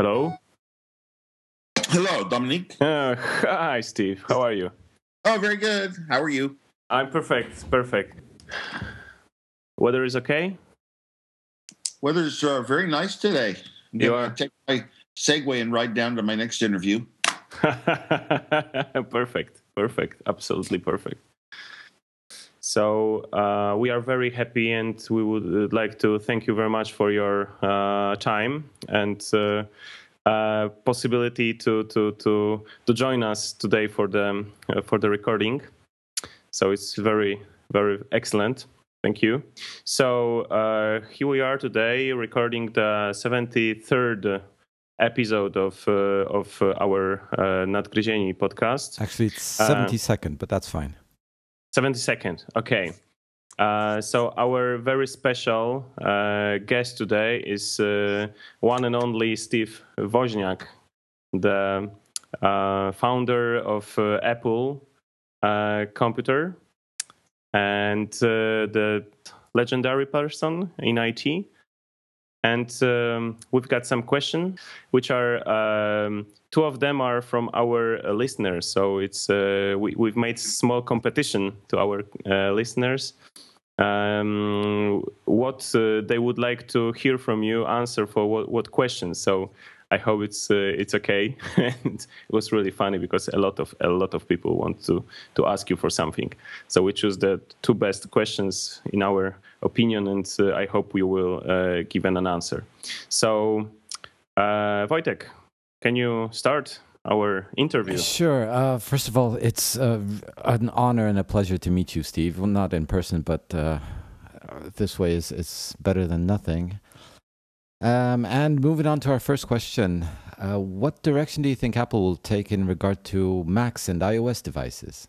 Hello. Hello, Dominique. Uh, hi, Steve. How are you? Oh, very good. How are you? I'm perfect. Perfect. Weather is okay. Weather's uh, very nice today. I'm You are? take my Segway and ride down to my next interview. perfect. Perfect. Absolutely perfect. So uh, we are very happy, and we would like to thank you very much for your uh, time and uh, uh, possibility to to to to join us today for the uh, for the recording. So it's very very excellent. Thank you. So uh, here we are today, recording the seventy third episode of uh, of our uh, Nadgryzieni podcast. Actually, it's Uh, 72nd, but that's fine. 72nd. Okay. Uh, so our very special uh, guest today is uh, one and only Steve Wozniak, the uh, founder of uh, Apple uh, Computer and the legendary person in IT. And um, we've got some questions, which are um, two of them are from our uh, listeners. So it's uh, we, we've made small competition to our uh, listeners. Um, what uh, they would like to hear from you, answer for what, what questions. So I hope it's uh, it's okay. and it was really funny because a lot of a lot of people want to to ask you for something. So we choose the two best questions in our opinion, and uh, I hope we will uh, give an, an answer. So, uh, Wojtek, can you start our interview? Sure. Uh, first of all, it's uh, an honor and a pleasure to meet you, Steve. Well, not in person, but uh, this way is, is better than nothing. Um, and moving on to our first question uh, What direction do you think Apple will take in regard to Macs and iOS devices?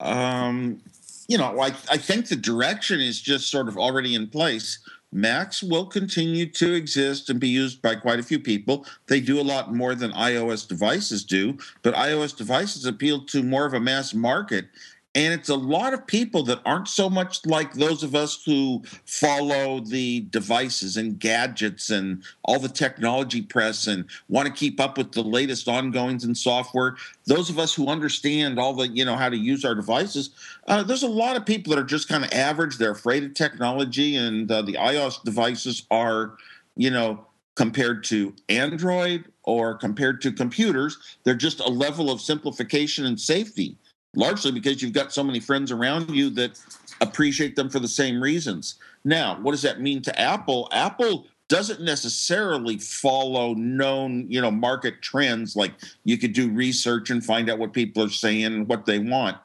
Um, you know, I, I think the direction is just sort of already in place. Macs will continue to exist and be used by quite a few people. They do a lot more than iOS devices do, but iOS devices appeal to more of a mass market. And it's a lot of people that aren't so much like those of us who follow the devices and gadgets and all the technology press and want to keep up with the latest ongoings in software. Those of us who understand all the, you know, how to use our devices, uh, there's a lot of people that are just kind of average. They're afraid of technology, and uh, the iOS devices are, you know, compared to Android or compared to computers, they're just a level of simplification and safety largely because you've got so many friends around you that appreciate them for the same reasons. Now, what does that mean to Apple? Apple doesn't necessarily follow known, you know, market trends like you could do research and find out what people are saying and what they want.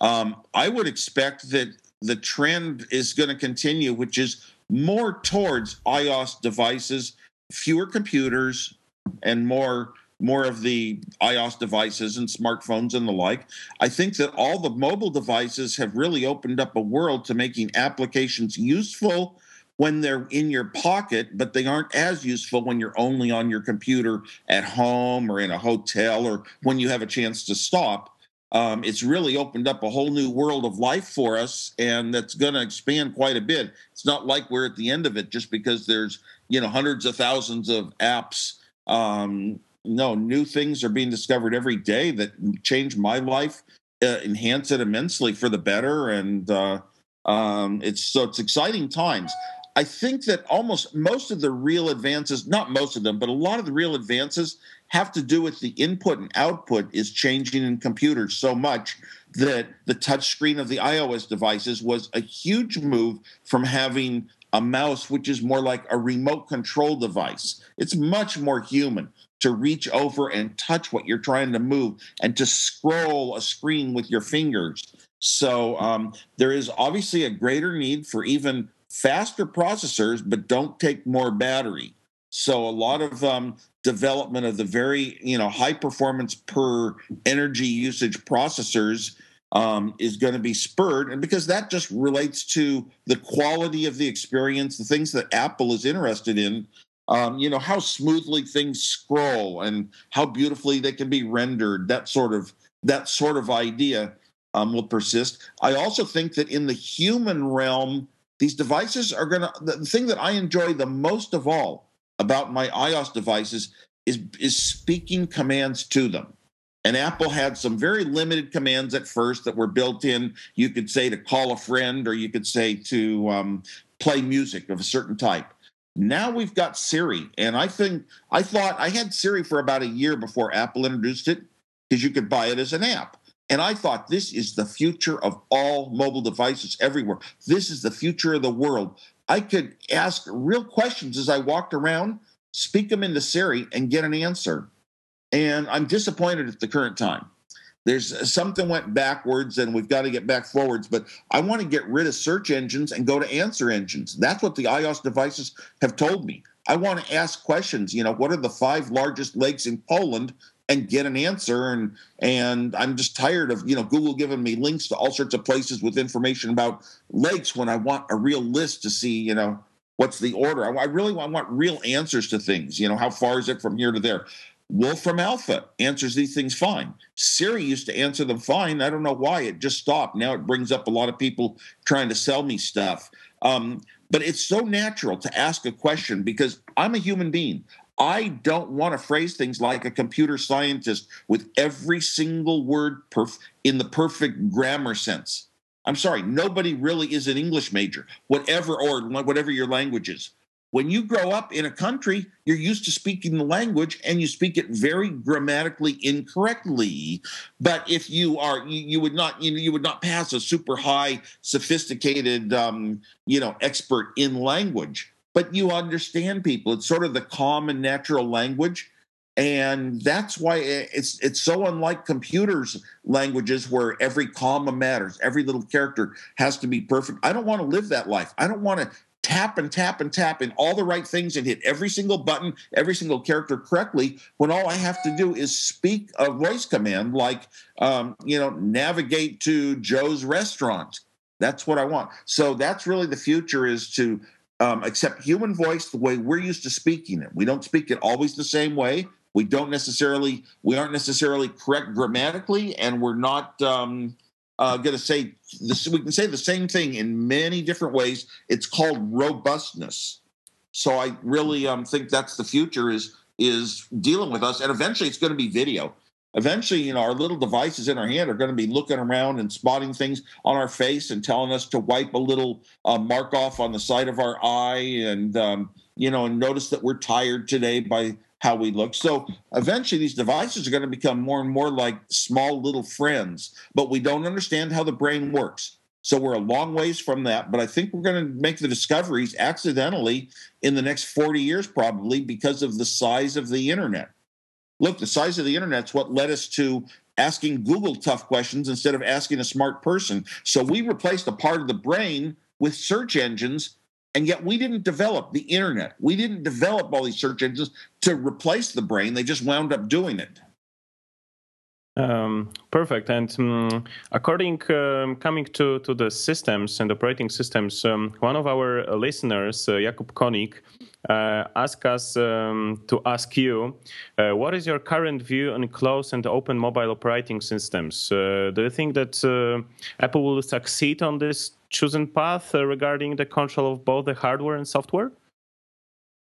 Um, I would expect that the trend is going to continue, which is more towards iOS devices, fewer computers, and more more of the iOS devices and smartphones and the like. I think that all the mobile devices have really opened up a world to making applications useful when they're in your pocket, but they aren't as useful when you're only on your computer at home or in a hotel or when you have a chance to stop. Um, it's really opened up a whole new world of life for us, and that's going to expand quite a bit. It's not like we're at the end of it just because there's you know hundreds of thousands of apps um, no new things are being discovered every day that change my life uh, enhance it immensely for the better. And uh, um, it's so it's exciting times. I think that almost most of the real advances, not most of them, but a lot of the real advances have to do with the input and output is changing in computers so much that the touchscreen of the iOS devices was a huge move from having a mouse, which is more like a remote control device. It's much more human to reach over and touch what you're trying to move and to scroll a screen with your fingers. So um, there is obviously a greater need for even faster processors, but don't take more battery. So a lot of um, development of the very you know high performance per energy usage processors um, is going to be spurred, and because that just relates to the quality of the experience, the things that Apple is interested in. Um, you know how smoothly things scroll and how beautifully they can be rendered. That sort of that sort of idea um, will persist. I also think that in the human realm, these devices are going to. The thing that I enjoy the most of all about my iOS devices is is speaking commands to them. And Apple had some very limited commands at first that were built in. You could say to call a friend, or you could say to um, play music of a certain type. Now we've got Siri, and I think I thought I had Siri for about a year before Apple introduced it because you could buy it as an app. And I thought this is the future of all mobile devices everywhere. This is the future of the world. I could ask real questions as I walked around, speak them into Siri, and get an answer and I'm disappointed at the current time. There's uh, something went backwards, and we've got to get back forwards. But I want to get rid of search engines and go to answer engines. That's what the iOS devices have told me. I want to ask questions. You know, what are the five largest lakes in Poland? And get an answer, and and I'm just tired of you know Google giving me links to all sorts of places with information about lakes when I want a real list to see you know what's the order. I, I really I want real answers to things. You know, how far is it from here to there? Wolfram Alpha answers these things fine. Siri used to answer them fine. I don't know why it just stopped. Now it brings up a lot of people trying to sell me stuff. Um, but it's so natural to ask a question because I'm a human being. I don't want to phrase things like a computer scientist with every single word perf- in the perfect grammar sense. I'm sorry, nobody really is an English major, whatever or whatever your language is. When you grow up in a country, you're used to speaking the language and you speak it very grammatically incorrectly. But if you are, you, you would not, you know, you would not pass a super high, sophisticated, um, you know, expert in language. But you understand people. It's sort of the common natural language and that's why it's it's so unlike computers languages where every comma matters every little character has to be perfect i don't want to live that life i don't want to tap and tap and tap in all the right things and hit every single button, every single character correctly, when all I have to do is speak a voice command like, um, you know, navigate to Joe's restaurant. That's what I want. So that's really the future is to um, accept human voice the way we're used to speaking it. We don't speak it always the same way. We don't necessarily, we aren't necessarily correct grammatically, and we're not, um, uh, going to say this. We can say the same thing in many different ways. It's called robustness. So I really um, think that's the future is is dealing with us, and eventually it's going to be video. Eventually, you know, our little devices in our hand are going to be looking around and spotting things on our face and telling us to wipe a little uh, mark off on the side of our eye, and um, you know, and notice that we're tired today by how we look. So eventually, these devices are going to become more and more like small little friends, but we don't understand how the brain works. So we're a long ways from that, but I think we're going to make the discoveries accidentally in the next 40 years, probably because of the size of the internet. Look, the size of the internet's what led us to asking Google tough questions instead of asking a smart person. So we replaced a part of the brain with search engines and yet we didn't develop the internet. We didn't develop all these search engines to replace the brain. They just wound up doing it. Um, perfect. And um, according, um, coming to, to the systems and operating systems, um, one of our listeners, uh, Jakub Konik, uh, asked us um, to ask you, uh, what is your current view on closed and open mobile operating systems? Uh, do you think that Apple will succeed on this chosen path regarding the control of both the hardware and software?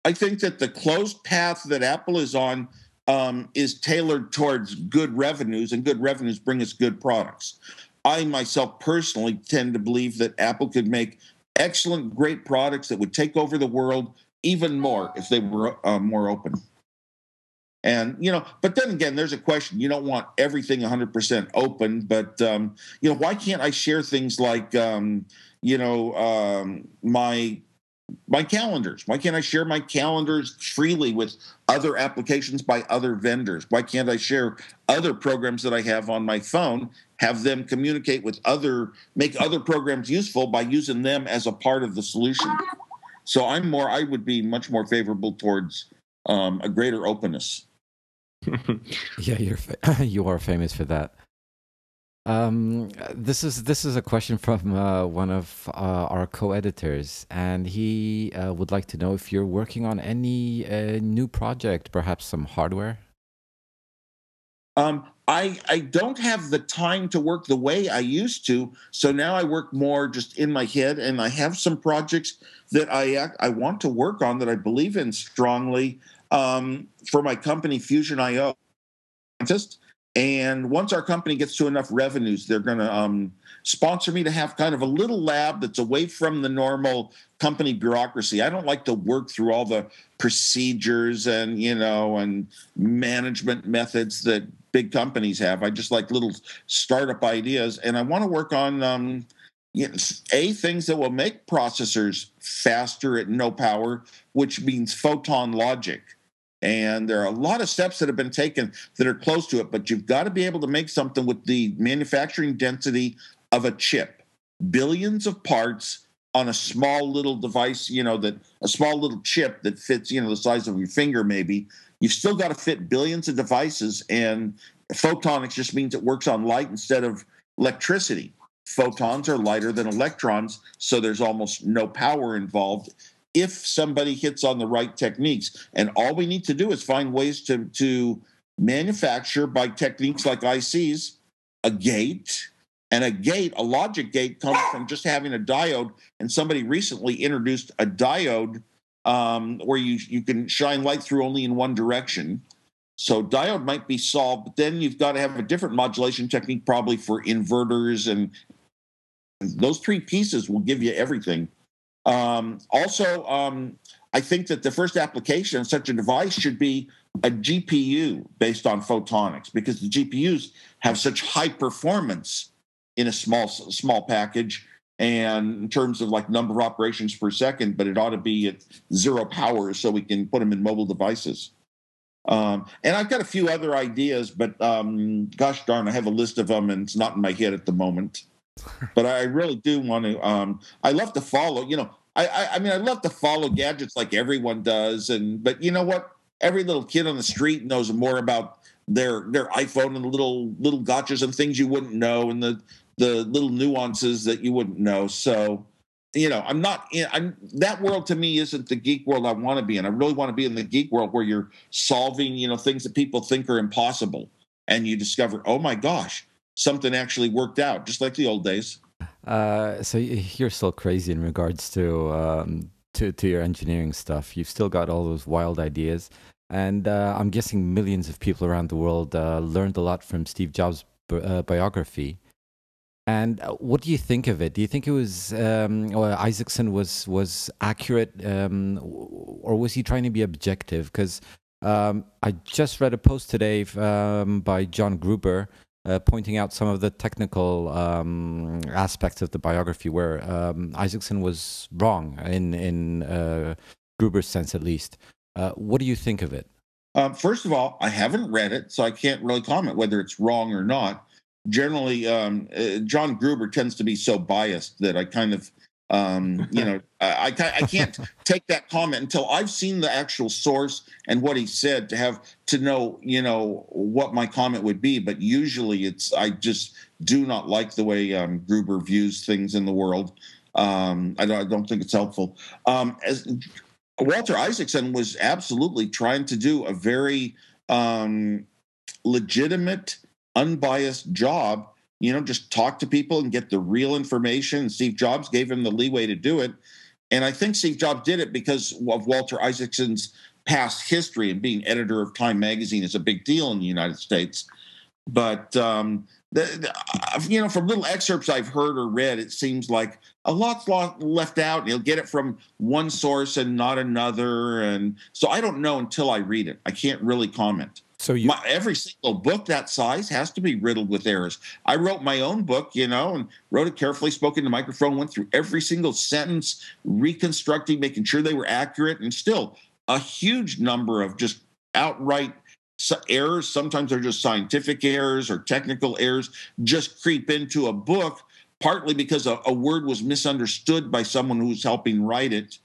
I think that the closed path that Apple is on um, is tailored towards good revenues, and good revenues bring us good products. I myself personally tend to believe that Apple could make excellent, great products that would take over the world even more if they were uh, more open. And you know, but then again, there's a question. You don't want everything 100% open, but um, you know, why can't I share things like um, you know um, my my calendars? Why can't I share my calendars freely with other applications by other vendors? Why can't I share other programs that I have on my phone? Have them communicate with other, make other programs useful by using them as a part of the solution. So I'm more, I would be much more favorable towards um, a greater openness. yeah, you're fa- you are famous for that. Um, this is this is a question from uh, one of uh, our co-editors, and he uh, would like to know if you're working on any uh, new project, perhaps some hardware. Um, I I don't have the time to work the way I used to, so now I work more just in my head, and I have some projects that I I want to work on that I believe in strongly um, for my company Fusion.io. And once our company gets to enough revenues, they're going to um, sponsor me to have kind of a little lab that's away from the normal company bureaucracy. I don't like to work through all the procedures and you know and management methods that big companies have. I just like little startup ideas, and I want to work on um, you know, a things that will make processors faster at no power, which means photon logic. And there are a lot of steps that have been taken that are close to it, but you've got to be able to make something with the manufacturing density of a chip. Billions of parts on a small little device, you know, that a small little chip that fits, you know, the size of your finger, maybe. You've still got to fit billions of devices, and photonics just means it works on light instead of electricity. Photons are lighter than electrons, so there's almost no power involved if somebody hits on the right techniques. And all we need to do is find ways to, to manufacture by techniques like ICs a gate. And a gate, a logic gate, comes from just having a diode. And somebody recently introduced a diode um, where you, you can shine light through only in one direction. So diode might be solved, but then you've got to have a different modulation technique, probably for inverters, and those three pieces will give you everything. Um, also, um, I think that the first application of such a device should be a GPU based on photonics because the GPUs have such high performance in a small small package and in terms of like number of operations per second, but it ought to be at zero power so we can put them in mobile devices. Um, and I've got a few other ideas, but um, gosh darn, I have a list of them and it's not in my head at the moment. but I really do want to. Um, I love to follow. You know, I, I, I mean, I love to follow gadgets like everyone does, and but you know what? Every little kid on the street knows more about their their iPhone and the little little gotchas and things you wouldn't know, and the the little nuances that you wouldn't know. So, you know, I'm not in I'm that world to me isn't the geek world I want to be in. I really want to be in the geek world where you're solving, you know, things that people think are impossible and you discover, "Oh my gosh, something actually worked out, just like the old days. Uh, so you're still crazy in regards to um, to to your engineering stuff. You've still got all those wild ideas, and uh, I'm guessing millions of people around the world uh, learned a lot from Steve Jobs' uh, biography. And uh, what do you think of it? Do you think it was um, Isaacson was was accurate, um, or was he trying to be objective? Because um, I just read a post today um, by John Gruber uh, pointing out some of the technical um, aspects of the biography where um, Isaacson was wrong in in uh, Gruber's sense, at least. Uh, what do you think of it? First of all, I haven't read it, so I can't really comment whether it's wrong or not. Generally, um, uh, John Gruber tends to be so biased that I kind of um, you know, I, I can't take that comment until I've seen the actual source and what he said to have to know, you know, what my comment would be. But usually, it's I just do not like the way um, Gruber views things in the world. Um, I, don't, I don't think it's helpful. Um, as Walter Isaacson was absolutely trying to do a very um, legitimate, unbiased job you know, just talk to people and get the real information. Steve Jobs gave him the leeway to do it. And I think Steve Jobs did it because of Walter Isaacson's past history and being editor of Time magazine is a big deal in the United States. but um, the, the, you know, from little excerpts I've heard or read, it seems like a lot's left out. You'll get it from one source and not another, and so I don't know until I read it. I can't really comment. So you, my, every single book that size has to be riddled with errors. I wrote my own book, you know, and wrote it carefully, spoke in the microphone, went through every single sentence, reconstructing, making sure they were accurate, and still a huge number of just outright errors. Sometimes they're just scientific errors or technical errors, just creep into a book, partly because a, a word was misunderstood by someone who's helping write it.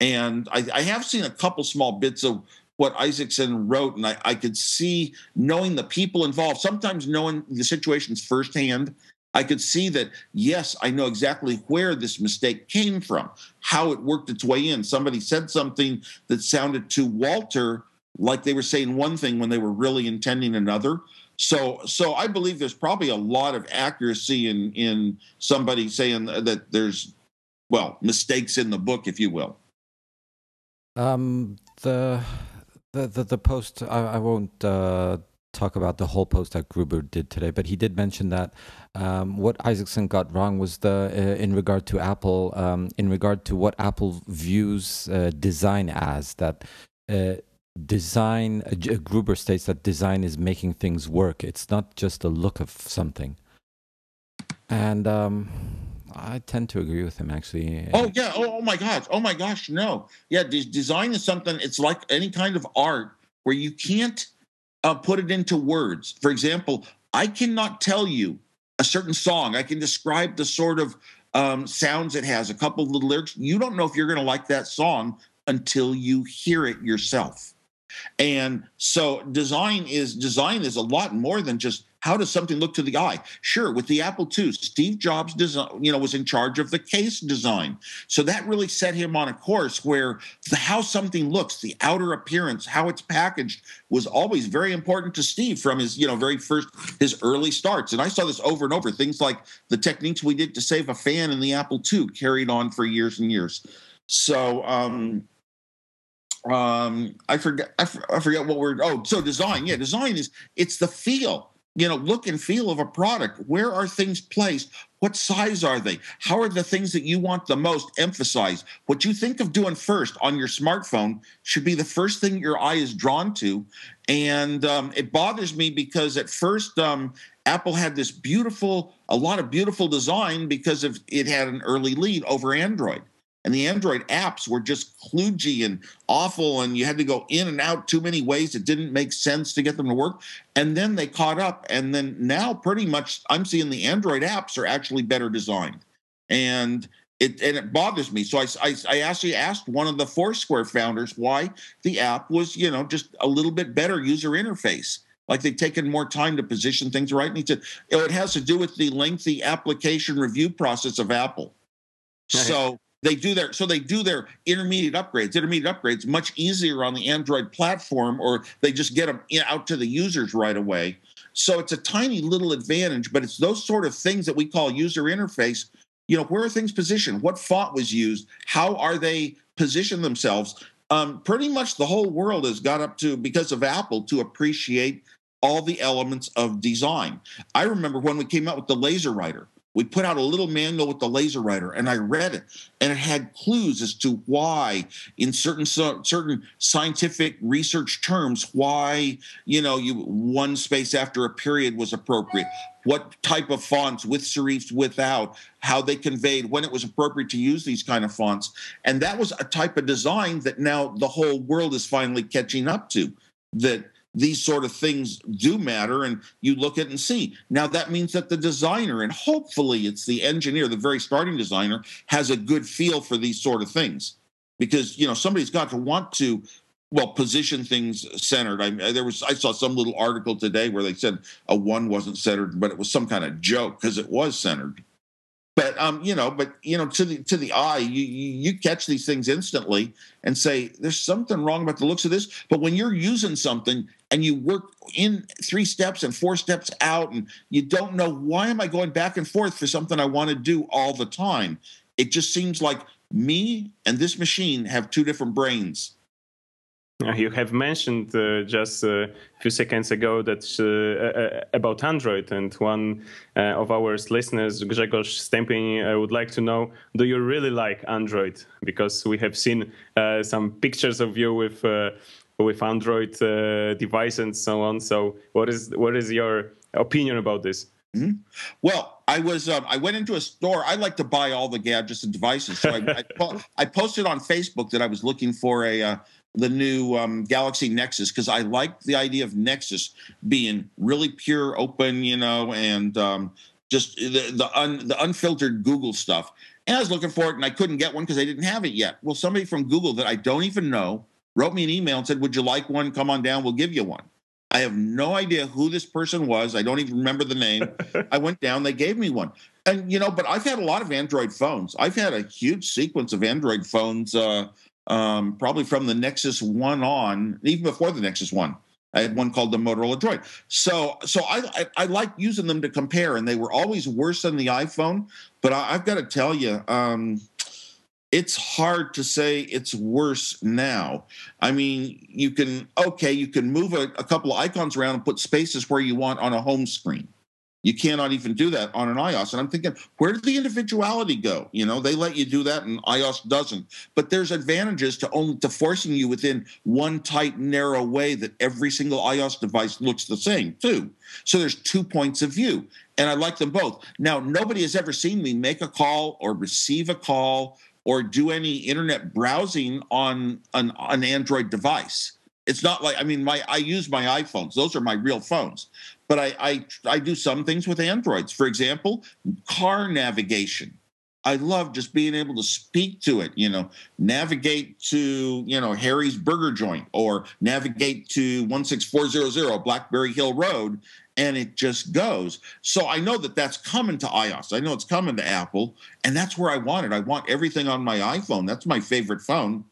And I, I have seen a couple small bits of what Isaacson wrote, and I, I could see knowing the people involved, sometimes knowing the situations firsthand. I could see that, yes, I know exactly where this mistake came from, how it worked its way in. Somebody said something that sounded to Walter like they were saying one thing when they were really intending another. So, so I believe there's probably a lot of accuracy in in somebody saying that there's, well, mistakes in the book, if you will. Um, the the the, the post I, I won't uh, talk about the whole post that Gruber did today, but he did mention that um, what Isaacson got wrong was the uh, in regard to Apple, um, in regard to what Apple views uh, design as that. Uh, design uh, gruber states that design is making things work it's not just a look of something and um, i tend to agree with him actually. Oh yeah. Oh, oh my gosh. Oh my gosh no. Yeah design is something it's like any kind of art where you can't uh, put it into words. For example i cannot tell you a certain song. I can describe the sort of um, sounds it has a couple of little lyrics. You don't know if you're going to like that song until you hear it yourself. And so design is design is a lot more than just how does something look to the eye? Sure, with the Apple II, Steve Jobs design, you know, was in charge of the case design. So that really set him on a course where the, how something looks, the outer appearance, how it's packaged was always very important to Steve from his, you know, very first his early starts. And I saw this over and over. Things like the techniques we did to save a fan in the Apple II carried on for years and years. So um um i forget I, I forget what we're oh so design yeah design is it's the feel you know look and feel of a product. Where are things placed? What size are they? How are the things that you want the most emphasized? What you think of doing first on your smartphone should be the first thing your eye is drawn to. And um, it bothers me because at first um, apple had this beautiful a lot of beautiful design because of it had an early lead over android and the Android apps were just kludgy and awful, and you had to go in and out too many ways. It didn't make sense to get them to work. And then they caught up, and then now pretty much I'm seeing the Android apps are actually better designed, and it and it bothers me. So I, I, I actually asked one of the Foursquare founders why the app was you know just a little bit better user interface like they've taken more time to position things right. And he said, oh, it has to do with the lengthy application review process of Apple. So they do their so they do their intermediate upgrades. Intermediate upgrades much easier on the android platform or they just get them out to the users right away. So it's a tiny little advantage but it's those sort of things that we call user interface. You know where are things positioned? What font was used? How are they positioned themselves? Um, pretty much the whole world has got up to because of apple to appreciate all the elements of design. I remember when we came out with the laser writer we put out a little manual with the laser writer and i read it and it had clues as to why in certain certain scientific research terms why you know you one space after a period was appropriate what type of fonts with serifs without how they conveyed when it was appropriate to use these kind of fonts and that was a type of design that now the whole world is finally catching up to that these sort of things do matter and you look at and see. Now that means that the designer and hopefully it's the engineer the very starting designer has a good feel for these sort of things. Because you know somebody's got to want to well position things centered. I, there was i saw some little article today where they said a one wasn't centered but it was some kind of joke because it was centered but um, you know, but you know, to the to the eye, you you catch these things instantly and say, "There's something wrong about the looks of this." But when you're using something and you work in three steps and four steps out, and you don't know why am I going back and forth for something I want to do all the time, it just seems like me and this machine have two different brains. You have mentioned uh, just a few seconds ago that uh, about Android, and one of our listeners, Grzegorz Stępień, would like to know: Do you really like Android? Because we have seen some pictures of you with with Android device and so on. So, what is what is your opinion about this? Mm-hmm. Well, I was um, I went into a store. I like to buy all the gadgets and devices, so I, I, I posted on Facebook that I was looking for a uh, the new um, Galaxy Nexus because I like the idea of Nexus being really pure, open, you know, and um, just the the, un, the unfiltered Google stuff. And I was looking for it, and I couldn't get one because I didn't have it yet. Well, somebody from Google that I don't even know wrote me an email and said, "Would you like one? Come on down. We'll give you one." I have no idea who this person was. I don't even remember the name. I went down, they gave me one. And, you know, but I've had a lot of Android phones. I've had a huge sequence of Android phones, uh, um, probably from the Nexus 1 on, even before the Nexus 1. I had one called the Motorola Droid. So, so I, I, I like using them to compare, and they were always worse than the iPhone. But I, have got to tell you, um, it's hard to say it's worse now. I mean, you can okay, you can move a, a, couple of icons around and put spaces where you want on a home screen. You cannot even do that on an iOS. And I'm thinking, where did the individuality go? You know, they let you do that and iOS doesn't. But there's advantages to only to forcing you within one tight, narrow way that every single iOS device looks the same, too. So there's two points of view. And I like them both. Now, nobody has ever seen me make a call or receive a call or do any internet browsing on an, an Android device. It's not like I mean, my I use my iPhones; those are my real phones. But I I, I do some things with Androids. For example, car navigation. I love just being able to speak to it, you know, navigate to, you know, Harry's Burger Joint or navigate to 16400 Blackberry Hill Road and it just goes. So I know that that's coming to iOS. I know it's coming to Apple, and that's where I want it. I want everything on my iPhone. That's my favorite phone.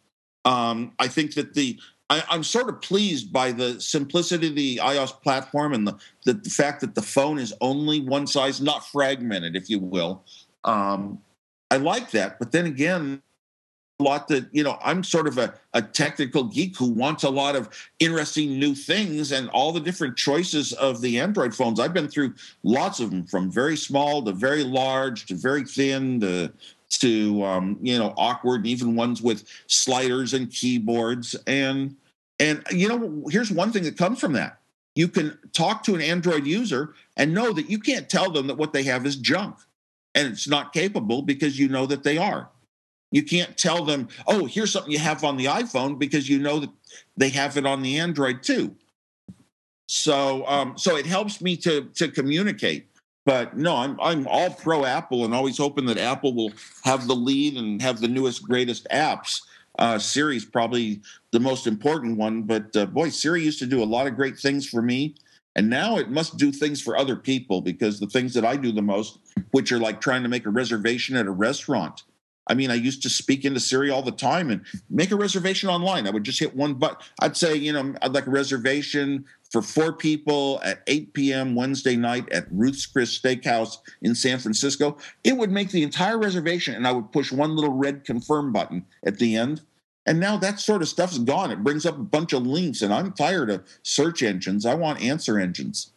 Um, I think that the I, am sort of pleased by the simplicity of the iOS platform and the, the, the fact that the phone is only one size, not fragmented, if you will. Um, I like that, but then again, a lot that you know i'm sort of a, a technical geek who wants a lot of interesting new things and all the different choices of the android phones i've been through lots of them from very small to very large to very thin to to um, you know awkward even ones with sliders and keyboards and and you know here's one thing that comes from that you can talk to an android user and know that you can't tell them that what they have is junk and it's not capable because you know that they are you can't tell them, oh, here's something you have on the iPhone because you know that they have it on the Android too. So, um, so it helps me to to communicate. But no, I'm I'm all pro Apple and always hoping that Apple will have the lead and have the newest, greatest apps. Uh, Siri's probably the most important one, but uh, boy, Siri used to do a lot of great things for me. And now it must do things for other people because the things that I do the most, which are like trying to make a reservation at a restaurant, I mean, I used to speak into Siri all the time and make a reservation online. I would just hit one button. I'd say, you know, I'd like a reservation for four people at 8 p.m. Wednesday night at Ruth's Chris Steakhouse in San Francisco. It would make the entire reservation, and I would push one little red confirm button at the end. And now that sort of stuff's gone. It brings up a bunch of links, and I'm tired of search engines. I want answer engines.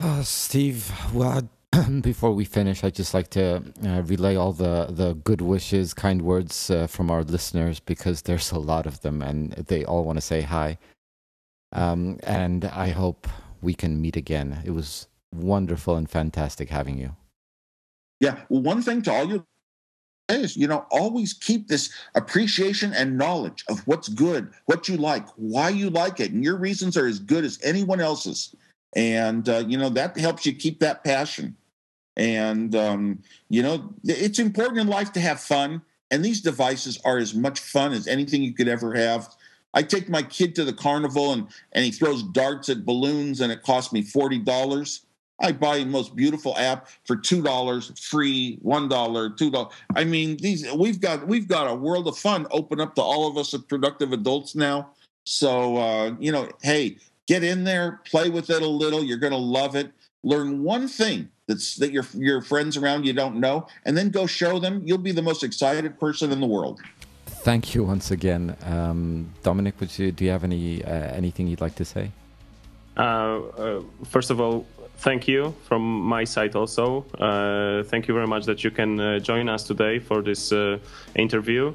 Uh, Steve, well, before we finish, I'd just like to uh, relay all the, the good wishes, kind words uh, from our listeners because there's a lot of them and they all want to say hi. Um, and I hope we can meet again. It was wonderful and fantastic having you. Yeah. Well, one thing to all you is, you know, always keep this appreciation and knowledge of what's good, what you like, why you like it. And your reasons are as good as anyone else's. And, uh, you know, that helps you keep that passion. And, um, you know, it's important in life to have fun. And these devices are as much fun as anything you could ever have. I take my kid to the carnival and, and he throws darts at balloons and it costs me $40. I buy the most beautiful app for two dollars, free, one dollar, two dollars. I mean, these we've got we've got a world of fun open up to all of us as productive adults now. So uh, you know, hey, get in there, play with it a little. You're gonna love it. Learn one thing that's that your your friends around you don't know, and then go show them. You'll be the most excited person in the world. Thank you once again, um, Dominic. Would you, do you have any uh, anything you'd like to say? Uh, uh, first of all, thank you from my side also. Uh, thank you very much that you can uh, join us today for this uh, interview.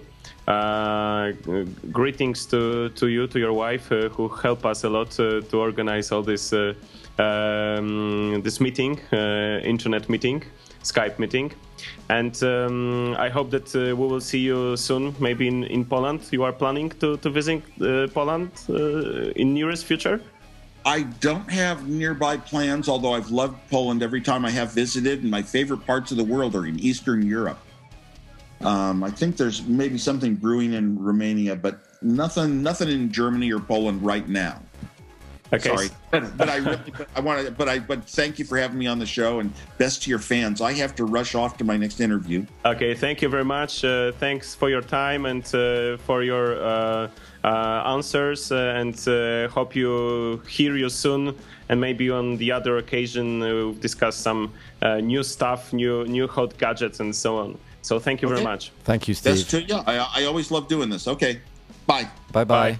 Greetings to, to you, to your wife, who help us a lot to organize all this um, this meeting, internet meeting, Skype meeting. And um, I hope that we will see you soon, maybe in, in Poland. You are planning to, to visit Poland in nearest future? I don't have nearby plans, although I've loved Poland every time I have visited, and my favorite parts of the world are in Eastern Europe. Um, I think there's maybe something brewing in Romania, but nothing, nothing in Germany or Poland right now. Okay. Sorry, but, but I really, but I want to, but I, but thank you for having me on the show, and best to your fans. I have to rush off to my next interview. Okay, thank you very much. Uh, thanks for your time and uh, for your. Uh, uh, answers uh, and uh, hope you hear you soon and maybe on the other occasion we'll discuss some new stuff new new hot gadgets and so on so thank you okay. very much thank you steve That's too, yeah I, I always love doing this okay bye bye bye, bye.